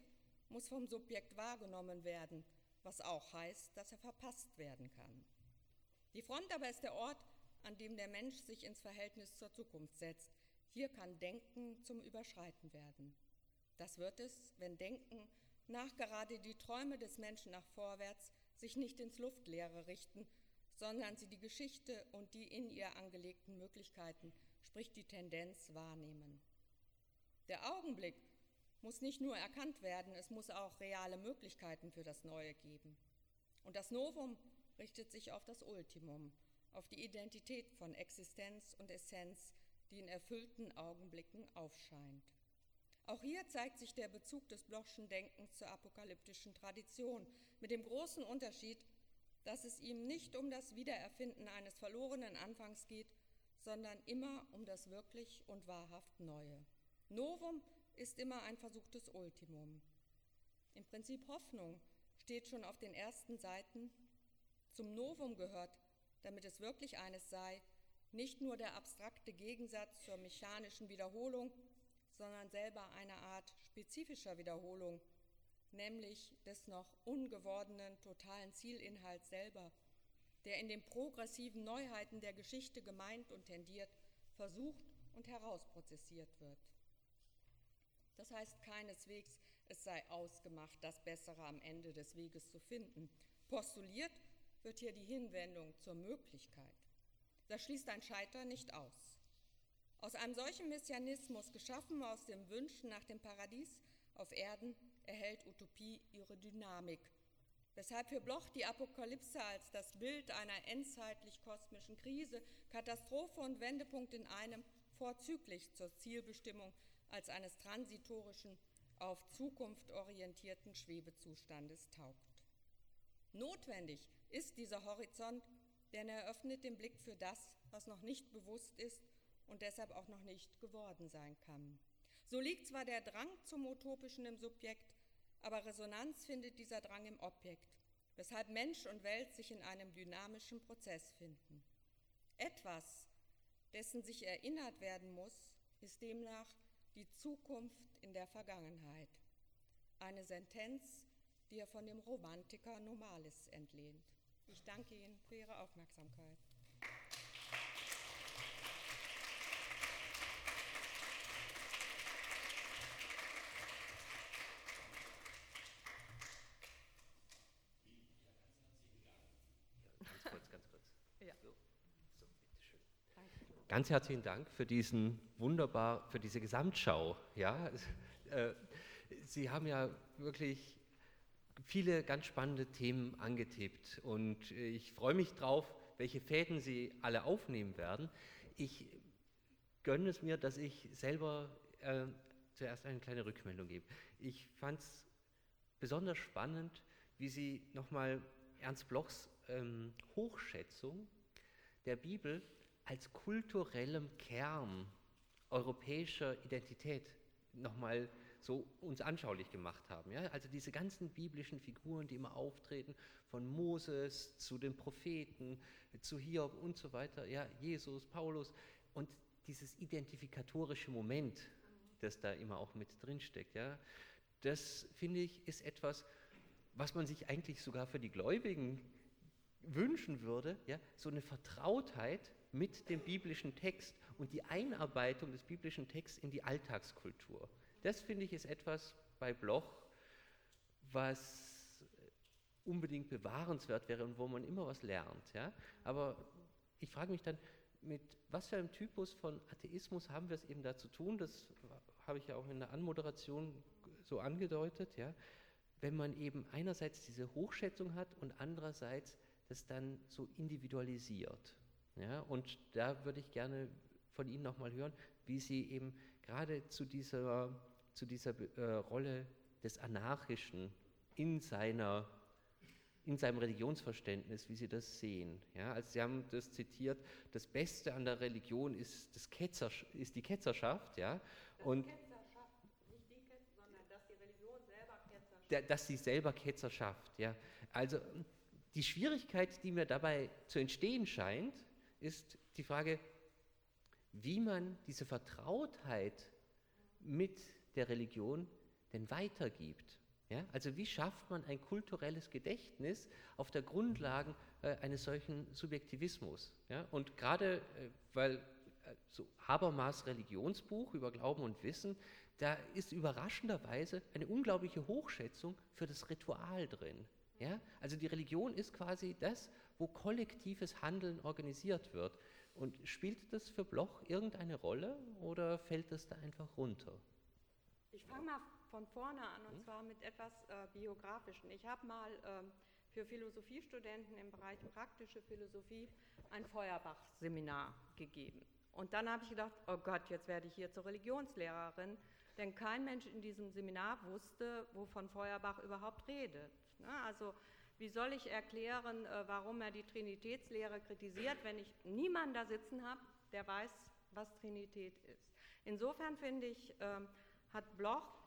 Speaker 2: muss vom Subjekt wahrgenommen werden, was auch heißt, dass er verpasst werden kann. Die Front aber ist der Ort, an dem der Mensch sich ins Verhältnis zur Zukunft setzt. Hier kann Denken zum Überschreiten werden. Das wird es, wenn Denken nachgerade die Träume des Menschen nach vorwärts sich nicht ins Luftleere richten, sondern sie die Geschichte und die in ihr angelegten Möglichkeiten, sprich die Tendenz, wahrnehmen. Der Augenblick muss nicht nur erkannt werden, es muss auch reale Möglichkeiten für das Neue geben. Und das Novum richtet sich auf das Ultimum, auf die Identität von Existenz und Essenz, die in erfüllten Augenblicken aufscheint. Auch hier zeigt sich der Bezug des Blochschen Denkens zur apokalyptischen Tradition, mit dem großen Unterschied, dass es ihm nicht um das Wiedererfinden eines verlorenen Anfangs geht, sondern immer um das wirklich und wahrhaft Neue. Novum ist immer ein versuchtes Ultimum. Im Prinzip Hoffnung steht schon auf den ersten Seiten. Zum Novum gehört, damit es wirklich eines sei, nicht nur der abstrakte Gegensatz zur mechanischen Wiederholung, sondern selber eine Art spezifischer Wiederholung, nämlich des noch ungewordenen totalen Zielinhalts selber, der in den progressiven Neuheiten der Geschichte gemeint und tendiert, versucht und herausprozessiert wird. Das heißt keineswegs, es sei ausgemacht, das Bessere am Ende des Weges zu finden. Postuliert wird hier die Hinwendung zur Möglichkeit. Das schließt ein Scheitern nicht aus. Aus einem solchen Messianismus, geschaffen aus dem Wünschen nach dem Paradies auf Erden, erhält Utopie ihre Dynamik, weshalb für Bloch die Apokalypse als das Bild einer endzeitlich-kosmischen Krise, Katastrophe und Wendepunkt in einem vorzüglich zur Zielbestimmung als eines transitorischen, auf Zukunft orientierten Schwebezustandes taugt. Notwendig ist dieser Horizont, denn er öffnet den Blick für das, was noch nicht bewusst ist und deshalb auch noch nicht geworden sein kann. So liegt zwar der Drang zum Utopischen im Subjekt, aber Resonanz findet dieser Drang im Objekt, weshalb Mensch und Welt sich in einem dynamischen Prozess finden. Etwas, dessen sich erinnert werden muss, ist demnach die Zukunft in der Vergangenheit. Eine Sentenz, die er von dem Romantiker Nomalis entlehnt. Ich danke Ihnen für Ihre Aufmerksamkeit.
Speaker 3: Ganz herzlichen Dank für diesen wunderbar, für diese Gesamtschau. Ja, äh, Sie haben ja wirklich viele ganz spannende Themen angetippt und ich freue mich drauf, welche Fäden Sie alle aufnehmen werden. Ich
Speaker 1: gönne es mir, dass ich selber äh, zuerst eine kleine Rückmeldung gebe. Ich fand es besonders spannend, wie Sie nochmal Ernst Blochs ähm, Hochschätzung der Bibel als kulturellem Kern europäischer Identität nochmal so uns anschaulich gemacht haben. Ja? Also diese ganzen biblischen Figuren, die immer auftreten, von Moses zu den Propheten, zu Hiob und so weiter, ja, Jesus, Paulus und dieses identifikatorische Moment, das da immer auch mit drinsteckt, ja, das finde ich ist etwas, was man sich eigentlich sogar für die Gläubigen wünschen würde, ja, so eine Vertrautheit mit dem biblischen Text und die Einarbeitung des biblischen Texts in die Alltagskultur. Das finde ich ist etwas bei Bloch, was unbedingt bewahrenswert wäre und wo man immer was lernt. Ja? Aber ich frage mich dann, mit was für einem Typus von Atheismus haben wir es eben da zu tun? Das habe ich ja auch in der Anmoderation so angedeutet. Ja? Wenn man eben einerseits diese Hochschätzung hat und andererseits das dann so individualisiert. Ja? Und da würde ich gerne von Ihnen nochmal hören, wie Sie eben gerade zu dieser, zu dieser äh, Rolle des Anarchischen in, seiner, in seinem Religionsverständnis, wie Sie das sehen. Ja, also Sie haben das zitiert, das Beste an der Religion ist, das Ketzer, ist die Ketzerschaft. Ja, und Ketzer schafft. Dass sie selber Ketzer schafft. Ja. Also die Schwierigkeit, die mir dabei zu entstehen scheint, ist die Frage, wie man diese Vertrautheit mit der Religion denn weitergibt. Ja? Also wie schafft man ein kulturelles Gedächtnis auf der Grundlage äh, eines solchen Subjektivismus? Ja? Und gerade, äh, weil äh, so Habermas Religionsbuch über Glauben und Wissen, da ist überraschenderweise eine unglaubliche Hochschätzung für das Ritual drin. Ja? Also die Religion ist quasi das, wo kollektives Handeln organisiert wird. Und spielt das für Bloch irgendeine Rolle oder fällt das da einfach runter?
Speaker 2: Ich fange mal von vorne an und hm? zwar mit etwas äh, Biografischen. Ich habe mal ähm, für Philosophiestudenten im Bereich praktische Philosophie ein Feuerbach-Seminar gegeben. Und dann habe ich gedacht, oh Gott, jetzt werde ich hier zur Religionslehrerin, denn kein Mensch in diesem Seminar wusste, wovon Feuerbach überhaupt redet. Ne? Also wie soll ich erklären, äh, warum er die Trinitätslehre kritisiert, wenn ich niemanden da sitzen habe, der weiß, was Trinität ist? Insofern finde ich, ähm, hat Bloch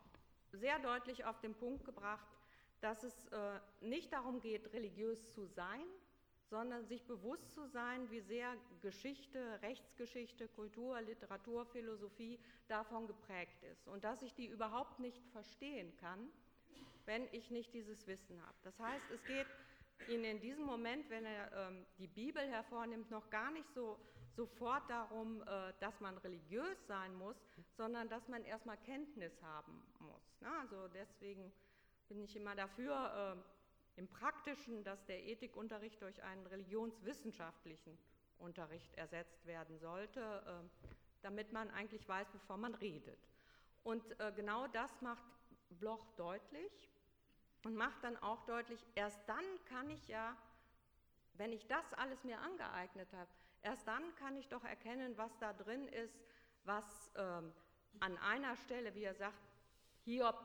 Speaker 2: sehr deutlich auf den Punkt gebracht, dass es äh, nicht darum geht, religiös zu sein, sondern sich bewusst zu sein, wie sehr Geschichte, Rechtsgeschichte, Kultur, Literatur, Philosophie davon geprägt ist und dass ich die überhaupt nicht verstehen kann, wenn ich nicht dieses Wissen habe. Das heißt, es geht Ihnen in diesem Moment, wenn er ähm, die Bibel hervornimmt, noch gar nicht so sofort darum, äh, dass man religiös sein muss, sondern dass man erstmal Kenntnis haben muss. Ne? Also deswegen bin ich immer dafür, äh, im Praktischen, dass der Ethikunterricht durch einen religionswissenschaftlichen Unterricht ersetzt werden sollte, äh, damit man eigentlich weiß, bevor man redet. Und äh, genau das macht Bloch deutlich und macht dann auch deutlich, erst dann kann ich ja, wenn ich das alles mir angeeignet habe, erst dann kann ich doch erkennen, was da drin ist, was ähm, an einer Stelle, wie er sagt, Hiob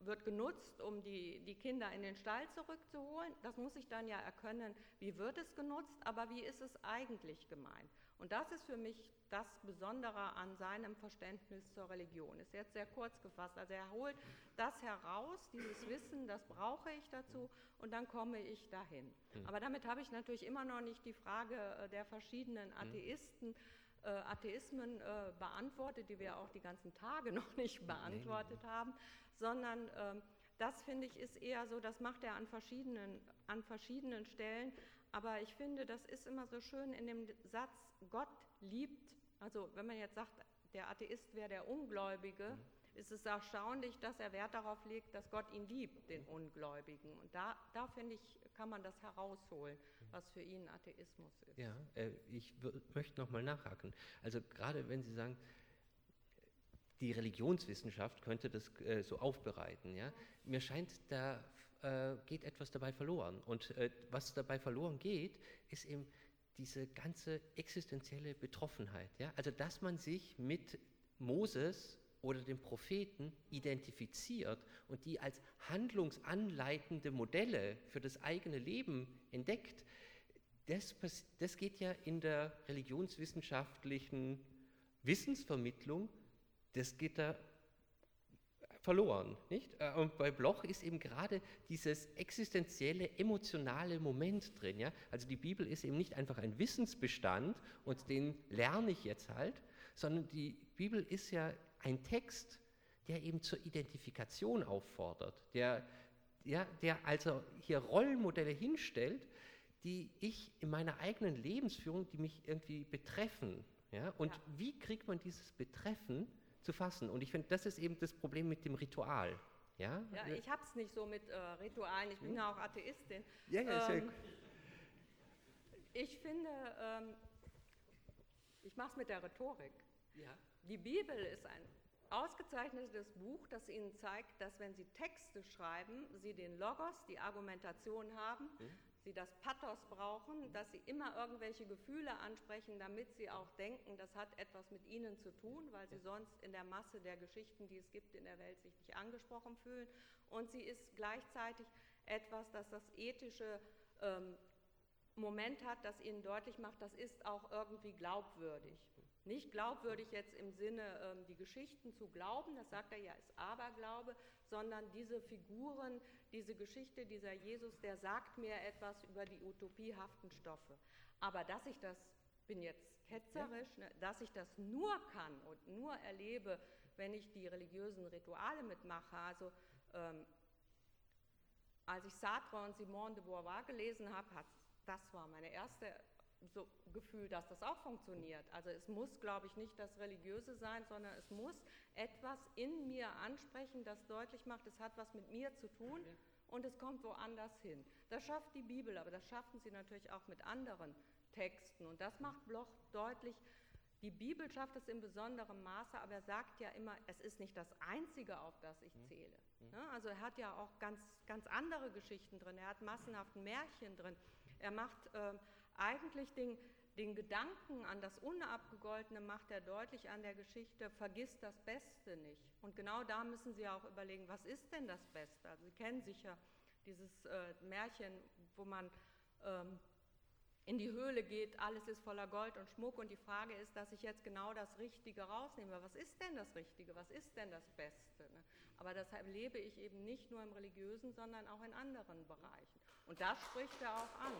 Speaker 2: wird genutzt, um die, die Kinder in den Stall zurückzuholen. Das muss ich dann ja erkennen, wie wird es genutzt, aber wie ist es eigentlich gemeint. Und das ist für mich das Besondere an seinem Verständnis zur Religion. Ist jetzt sehr kurz gefasst. Also er holt das heraus, dieses Wissen, das brauche ich dazu und dann komme ich dahin. Mhm. Aber damit habe ich natürlich immer noch nicht die Frage äh, der verschiedenen hm. Atheisten, äh, Atheismen äh, beantwortet, die wir auch die ganzen Tage noch nicht beantwortet haben, sondern äh, das finde ich ist eher so, das macht er an verschiedenen, an verschiedenen Stellen. Aber ich finde, das ist immer so schön in dem Satz, Gott liebt, also wenn man jetzt sagt, der Atheist wäre der Ungläubige, mhm. ist es erstaunlich, dass er Wert darauf legt, dass Gott ihn liebt, den Ungläubigen. Und da, da finde ich, kann man das herausholen, mhm. was für ihn Atheismus ist.
Speaker 1: Ja, äh, ich möchte nochmal nachhaken. Also gerade wenn Sie sagen, die Religionswissenschaft könnte das äh, so aufbereiten. Ja? Mir scheint, da äh, geht etwas dabei verloren. Und äh, was dabei verloren geht, ist eben diese ganze existenzielle Betroffenheit. Ja? Also dass man sich mit Moses oder den Propheten identifiziert und die als handlungsanleitende Modelle für das eigene Leben entdeckt, das, das geht ja in der religionswissenschaftlichen Wissensvermittlung, das geht da verloren. Nicht? Äh, und bei Bloch ist eben gerade dieses existenzielle, emotionale Moment drin. Ja? Also die Bibel ist eben nicht einfach ein Wissensbestand und den lerne ich jetzt halt, sondern die Bibel ist ja ein Text, der eben zur Identifikation auffordert, der, ja, der also hier Rollenmodelle hinstellt, die ich in meiner eigenen Lebensführung, die mich irgendwie betreffen. Ja? Und ja. wie kriegt man dieses Betreffen zu fassen? Und ich finde, das ist eben das Problem mit dem Ritual. Ja,
Speaker 2: ja ich habe es nicht so mit äh, Ritualen, ich bin hm? ja auch Atheistin.
Speaker 1: Ja, ja, ähm,
Speaker 2: ich finde, ähm, ich mache es mit der Rhetorik. Ja. Die Bibel ist ein ausgezeichnetes Buch, das Ihnen zeigt, dass wenn Sie Texte schreiben, Sie den Logos, die Argumentation haben, mhm. Sie das Pathos brauchen, dass Sie immer irgendwelche Gefühle ansprechen, damit Sie auch denken, das hat etwas mit Ihnen zu tun, weil Sie sonst in der Masse der Geschichten, die es gibt in der Welt, sich nicht angesprochen fühlen. Und sie ist gleichzeitig etwas, das das ethische ähm, Moment hat, das Ihnen deutlich macht, das ist auch irgendwie glaubwürdig. Nicht glaubwürdig jetzt im Sinne, ähm, die Geschichten zu glauben, das sagt er ja, ist Aberglaube, sondern diese Figuren, diese Geschichte, dieser Jesus, der sagt mir etwas über die utopiehaften Stoffe. Aber dass ich das, bin jetzt ketzerisch, ne, dass ich das nur kann und nur erlebe, wenn ich die religiösen Rituale mitmache, also ähm, als ich Sartre und Simone de Beauvoir gelesen habe, das war meine erste so Gefühl, dass das auch funktioniert. Also es muss, glaube ich, nicht das Religiöse sein, sondern es muss etwas in mir ansprechen, das deutlich macht, es hat was mit mir zu tun und es kommt woanders hin. Das schafft die Bibel, aber das schaffen sie natürlich auch mit anderen Texten. Und das macht Bloch deutlich, die Bibel schafft es in besonderem Maße, aber er sagt ja immer, es ist nicht das Einzige, auf das ich mhm. zähle. Mhm. Also er hat ja auch ganz, ganz andere Geschichten drin, er hat massenhaft Märchen drin, er macht äh, eigentlich den, den Gedanken an das Unabgegoltene macht er deutlich an der Geschichte, vergiss das Beste nicht. Und genau da müssen Sie auch überlegen, was ist denn das Beste? Also Sie kennen sicher dieses äh, Märchen, wo man ähm, in die Höhle geht, alles ist voller Gold und Schmuck und die Frage ist, dass ich jetzt genau das Richtige rausnehme. Was ist denn das Richtige? Was ist denn das Beste? Ne? Aber das erlebe ich eben nicht nur im religiösen, sondern auch in anderen Bereichen. Und das spricht er auch an.